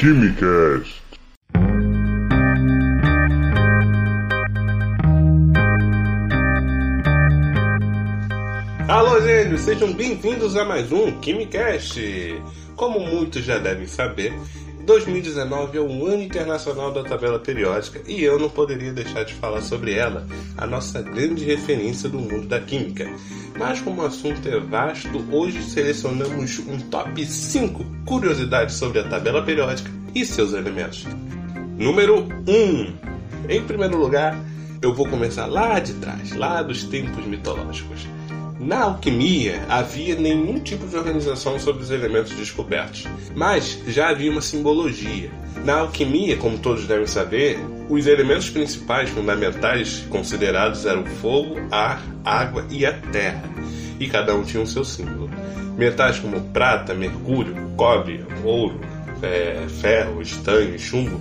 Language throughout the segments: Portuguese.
Quimicast. Alô, gênios, sejam bem-vindos a mais um Quimicast. Como muitos já devem saber, 2019 é o ano internacional da tabela periódica e eu não poderia deixar de falar sobre ela, a nossa grande referência do mundo da química. Mas como o assunto é vasto, hoje selecionamos um top 5 curiosidades sobre a tabela periódica e seus elementos. Número 1. Em primeiro lugar, eu vou começar lá de trás, lá dos tempos mitológicos. Na alquimia havia nenhum tipo de organização sobre os elementos descobertos, mas já havia uma simbologia. Na alquimia, como todos devem saber, os elementos principais fundamentais considerados eram fogo, ar, água e a terra, e cada um tinha o seu símbolo. Metais como prata, mercúrio, cobre, ouro, é, ferro, estanho chumbo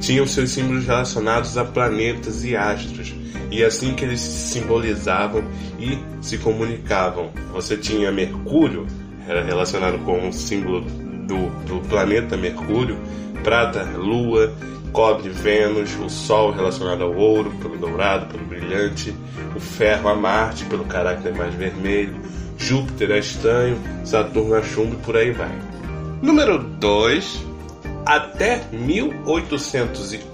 tinham seus símbolos relacionados a planetas e astros, e assim que eles se simbolizavam e se comunicavam. Você tinha Mercúrio, era relacionado com o símbolo do, do planeta Mercúrio, prata, lua, cobre, Vênus, o Sol relacionado ao ouro, pelo dourado, pelo brilhante, o ferro a Marte, pelo caráter mais vermelho, Júpiter a estanho, Saturno a chumbo e por aí vai. Número 2. Até 1808,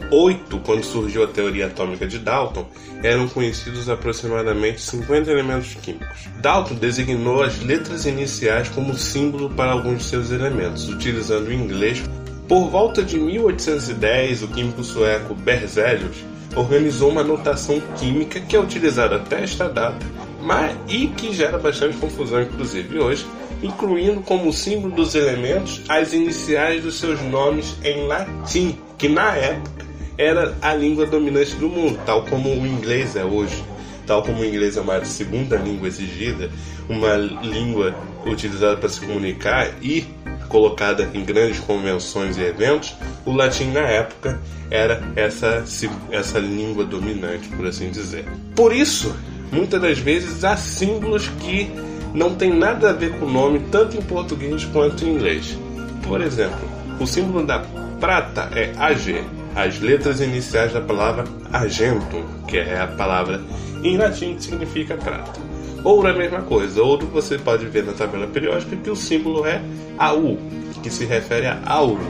quando surgiu a teoria atômica de Dalton, eram conhecidos aproximadamente 50 elementos químicos. Dalton designou as letras iniciais como símbolo para alguns de seus elementos, utilizando o inglês. Por volta de 1810, o químico sueco Berzelius organizou uma notação química que é utilizada até esta data, mas e que gera bastante confusão, inclusive hoje, incluindo como símbolo dos elementos as iniciais dos seus nomes em latim, que na época era a língua dominante do mundo, tal como o inglês é hoje. Tal como o inglês é uma segunda língua exigida, uma língua utilizada para se comunicar e colocada em grandes convenções e eventos, o latim na época era essa, essa língua dominante, por assim dizer. Por isso, muitas das vezes há símbolos que não tem nada a ver com o nome, tanto em português quanto em inglês. Por exemplo, o símbolo da prata é AG, as letras iniciais da palavra argentum, que é a palavra em latim que significa prata. Ouro é a mesma coisa. Ouro você pode ver na tabela periódica que o símbolo é AU, que se refere a auro,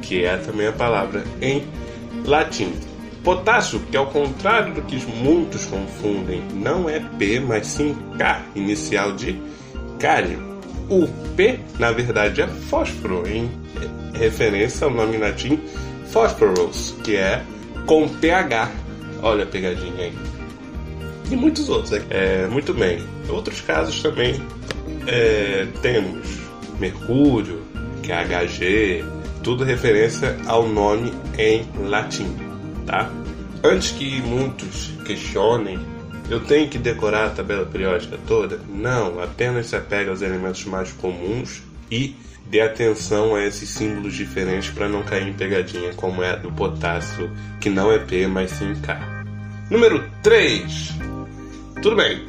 que é também a palavra em latim. Potássio, que ao contrário do que muitos confundem, não é P, mas sim K, inicial de cário. O P, na verdade, é fósforo, em referência ao nome latim phosphorus, que é com PH. Olha a pegadinha aí. E muitos outros. É, muito bem. Em outros casos também é, temos Mercúrio, que é HG, tudo referência ao nome em latim tá? Antes que muitos questionem, eu tenho que decorar a tabela periódica toda? Não, apenas se apega aos elementos mais comuns e dê atenção a esses símbolos diferentes para não cair em pegadinha, como é a do potássio, que não é P, mas sim K. Número 3. Tudo bem.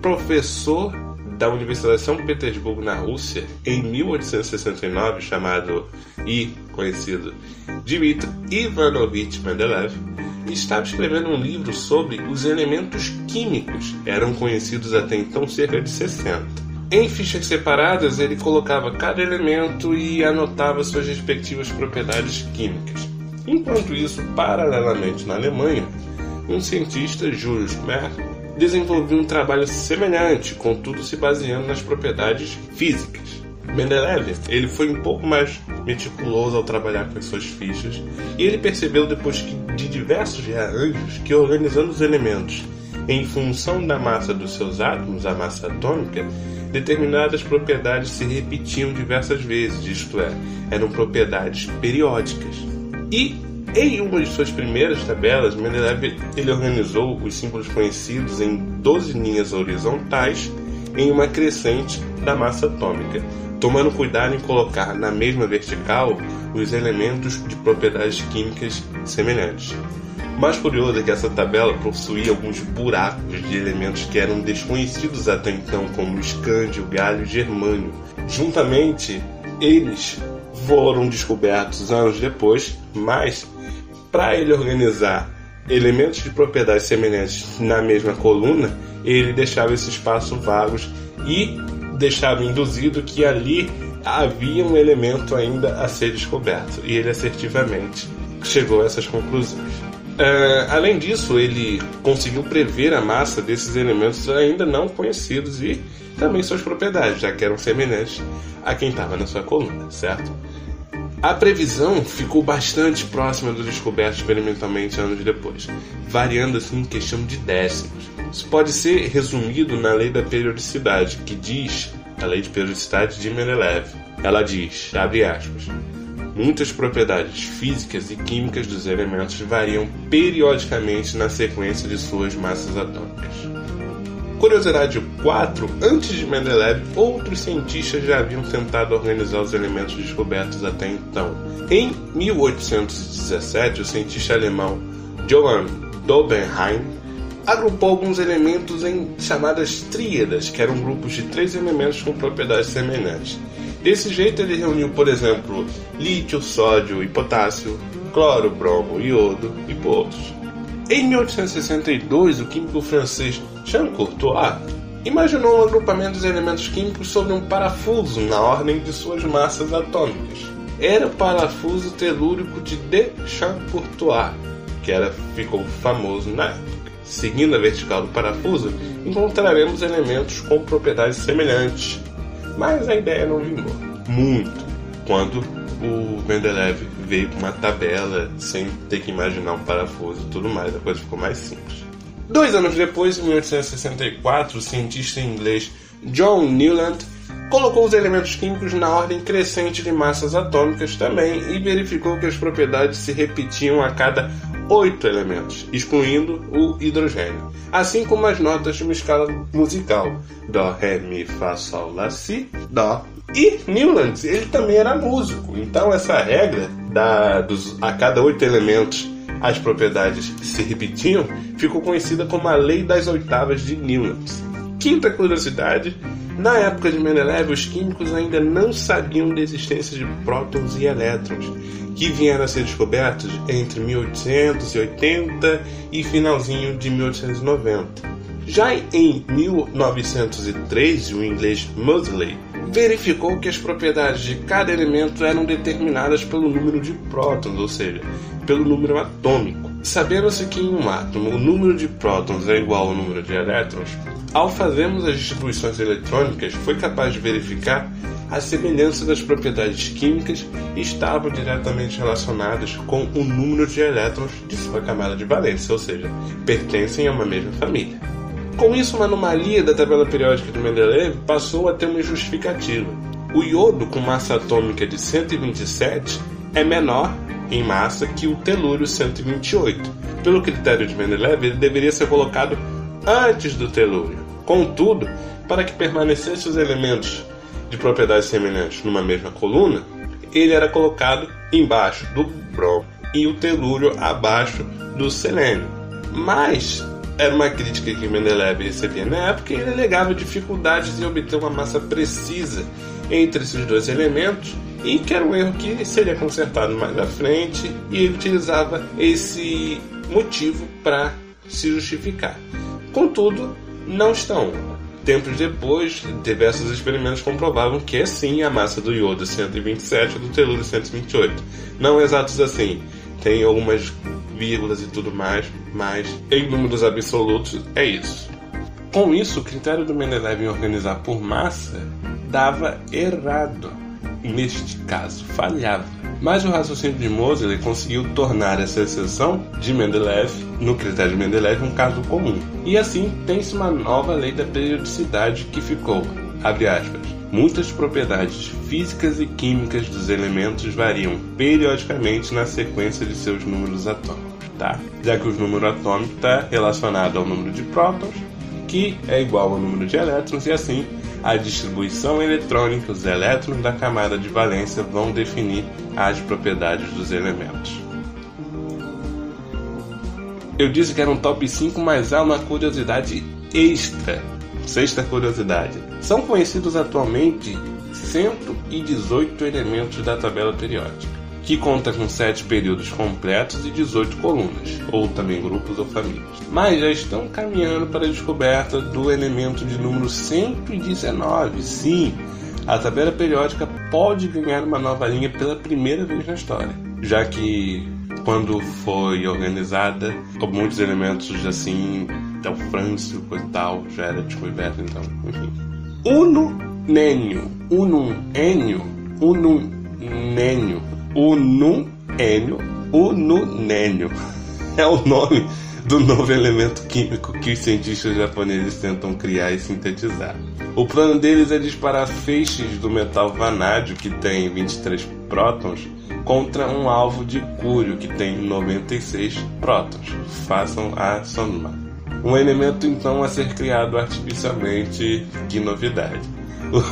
Professor da Universidade de São Petersburgo, na Rússia, em 1869, chamado e conhecido Dmitry Ivanovich Mendeleev, estava escrevendo um livro sobre os elementos químicos, eram conhecidos até então cerca de 60. Em fichas separadas, ele colocava cada elemento e anotava suas respectivas propriedades químicas. Enquanto isso, paralelamente na Alemanha, um cientista, Julius Merck, desenvolveu um trabalho semelhante, contudo se baseando nas propriedades físicas. Mendeleev ele foi um pouco mais meticuloso ao trabalhar com as suas fichas e ele percebeu depois que, de diversos rearranjos que organizando os elementos em função da massa dos seus átomos, a massa atômica, determinadas propriedades se repetiam diversas vezes, isto é, eram propriedades periódicas. E em uma de suas primeiras tabelas, Mendeleev ele organizou os símbolos conhecidos em 12 linhas horizontais em uma crescente da massa atômica, tomando cuidado em colocar na mesma vertical os elementos de propriedades químicas semelhantes. O mais curioso é que essa tabela possuía alguns buracos de elementos que eram desconhecidos até então, como escândio, galho e germânio. Juntamente, eles foram descobertos anos depois, mas para ele organizar elementos de propriedades semelhantes na mesma coluna, ele deixava esse espaço vagos e deixava induzido que ali havia um elemento ainda a ser descoberto, e ele assertivamente chegou a essas conclusões. Uh, além disso, ele conseguiu prever a massa desses elementos ainda não conhecidos e também suas propriedades, já que eram semelhantes a quem estava na sua coluna, certo? A previsão ficou bastante próxima do descoberto experimentalmente anos depois, variando assim em questão de décimos. Isso pode ser resumido na lei da periodicidade, que diz, a lei de periodicidade de Mendeleev. Ela diz, abre aspas, muitas propriedades físicas e químicas dos elementos variam periodicamente na sequência de suas massas atômicas. Curiosidade 4. Antes de Mendeleev, outros cientistas já haviam tentado organizar os elementos descobertos até então. Em 1817, o cientista alemão Johann Dobenheim agrupou alguns elementos em chamadas tríadas, que eram grupos de três elementos com propriedades semelhantes. Desse jeito, ele reuniu, por exemplo, lítio, sódio e potássio, cloro, bromo, iodo e outros. Em 1862, o químico francês Jean Courtois imaginou um agrupamento dos elementos químicos sobre um parafuso na ordem de suas massas atômicas. Era o parafuso telúrico de De Champ-Courtois, que era, ficou famoso na época. Seguindo a vertical do parafuso, encontraremos elementos com propriedades semelhantes, mas a ideia não vingou muito quando o Mendeleev veio com uma tabela sem ter que imaginar um parafuso e tudo mais, a coisa ficou mais simples. Dois anos depois, em 1864, o cientista inglês John Newland colocou os elementos químicos na ordem crescente de massas atômicas também e verificou que as propriedades se repetiam a cada oito elementos, excluindo o hidrogênio, assim como as notas de uma escala musical: Dó, Ré, Mi, Fá, Sol, Lá, Si, Dó. E Newlands, ele também era músico, então essa regra da, dos, a cada oito elementos as propriedades se repetiam ficou conhecida como a Lei das Oitavas de Newlands. Quinta curiosidade na época de Mendeleev, os químicos ainda não sabiam da existência de prótons e elétrons, que vieram a ser descobertos entre 1880 e finalzinho de 1890. Já em 1903, o inglês Moseley verificou que as propriedades de cada elemento eram determinadas pelo número de prótons, ou seja, pelo número atômico. Sabendo-se que em um átomo o número de prótons é igual ao número de elétrons, ao fazermos as distribuições eletrônicas, foi capaz de verificar a semelhança das propriedades químicas estavam diretamente relacionadas com o número de elétrons de sua camada de valência, ou seja, pertencem a uma mesma família. Com isso, uma anomalia da tabela periódica de Mendeleev passou a ter uma justificativa. O iodo com massa atômica de 127 é menor em massa que o telúrio 128. Pelo critério de Mendeleev, ele deveria ser colocado antes do telúrio. Contudo, para que permanecessem os elementos de propriedades semelhantes numa mesma coluna, ele era colocado embaixo do brom e o telúrio abaixo do selênio. Mas era uma crítica que Mendeleev recebia na época e ele alegava dificuldades em obter uma massa precisa entre esses dois elementos e que era um erro que seria consertado mais à frente e ele utilizava esse motivo para se justificar. Contudo, não estão. Tempos depois, diversos experimentos comprovavam que é sim a massa do iodo 127 e do telúrio 128. Não exatos assim, tem algumas vírgulas e tudo mais, mas em números absolutos é isso. Com isso, o critério do Mendeleev em organizar por massa dava errado neste caso, falhava. Mas o raciocínio de Moseley conseguiu tornar essa exceção de Mendeleev, no critério de Mendeleev, um caso comum. E assim tem-se uma nova lei da periodicidade que ficou, abre aspas, muitas propriedades físicas e químicas dos elementos variam periodicamente na sequência de seus números atômicos, tá? Já que o número atômico está relacionado ao número de prótons, que é igual ao número de elétrons, e assim a distribuição eletrônica, os elétrons da camada de valência vão definir as propriedades dos elementos. Eu disse que era um top 5, mas há uma curiosidade extra. Sexta curiosidade. São conhecidos atualmente 118 elementos da tabela periódica, que conta com 7 períodos completos e 18 colunas, ou também grupos ou famílias. Mas já estão caminhando para a descoberta do elemento de número 119. Sim, a tabela periódica pode ganhar uma nova linha pela primeira vez na história, já que quando foi organizada, muitos elementos assim, então Frâncio e tal, já era descoberto, então, enfim. Uno Nênio, Unum Enio, Unum Nênio, Unum Enio, Ununênio. É o nome do novo elemento químico que os cientistas japoneses tentam criar e sintetizar. O plano deles é disparar feixes do metal vanádio, que tem 23 prótons, contra um alvo de cúrio, que tem 96 prótons. Façam a soma. Um elemento então a ser criado artificialmente, que novidade.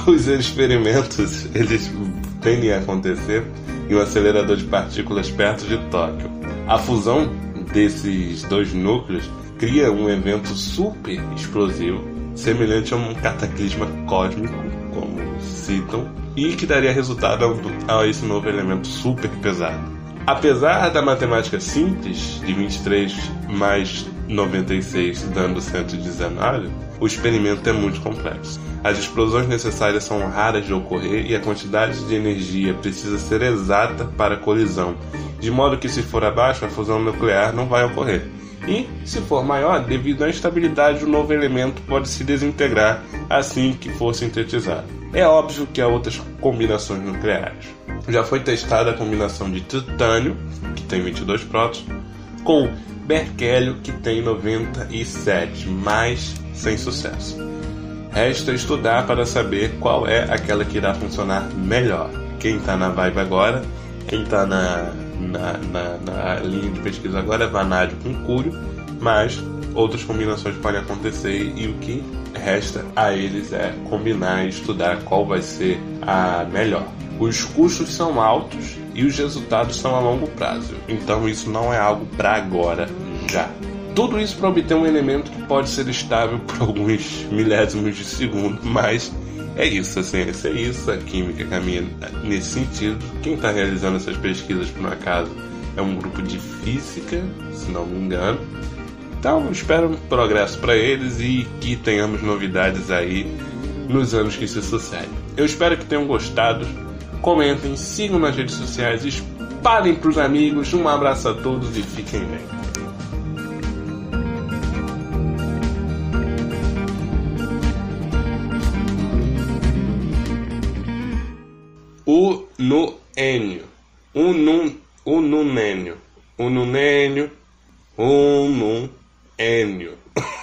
Os experimentos eles tendem a acontecer em um acelerador de partículas perto de Tóquio. A fusão desses dois núcleos cria um evento super explosivo, semelhante a um cataclisma cósmico, como citam, e que daria resultado a esse novo elemento super pesado. Apesar da matemática simples, de 23 mais 96 dando 119, o experimento é muito complexo. As explosões necessárias são raras de ocorrer e a quantidade de energia precisa ser exata para a colisão, de modo que se for abaixo, a fusão nuclear não vai ocorrer. E, se for maior, devido à instabilidade, o novo elemento pode se desintegrar assim que for sintetizado. É óbvio que há outras combinações nucleares. Já foi testada a combinação de titânio, que tem 22 prótons, com berquélio, que tem 97, mas sem sucesso. Resta estudar para saber qual é aquela que irá funcionar melhor. Quem está na vibe agora, quem está na, na, na, na, linha de pesquisa agora é vanádio com cúrio, mas outras combinações podem acontecer e o que resta a eles é combinar e estudar qual vai ser a melhor. Os custos são altos e os resultados são a longo prazo, então isso não é algo para agora já. Tudo isso para obter um elemento que pode ser estável por alguns milésimos de segundo, mas é isso, a ciência é isso, a química caminha nesse sentido. Quem está realizando essas pesquisas, por um acaso, é um grupo de física, se não me engano. Então, espero um progresso para eles e que tenhamos novidades aí nos anos que se sucedem. Eu espero que tenham gostado. Comentem, sigam nas redes sociais, espalhem para os amigos. Um abraço a todos e fiquem bem. Unun, ununênio, ununênio, ununênio.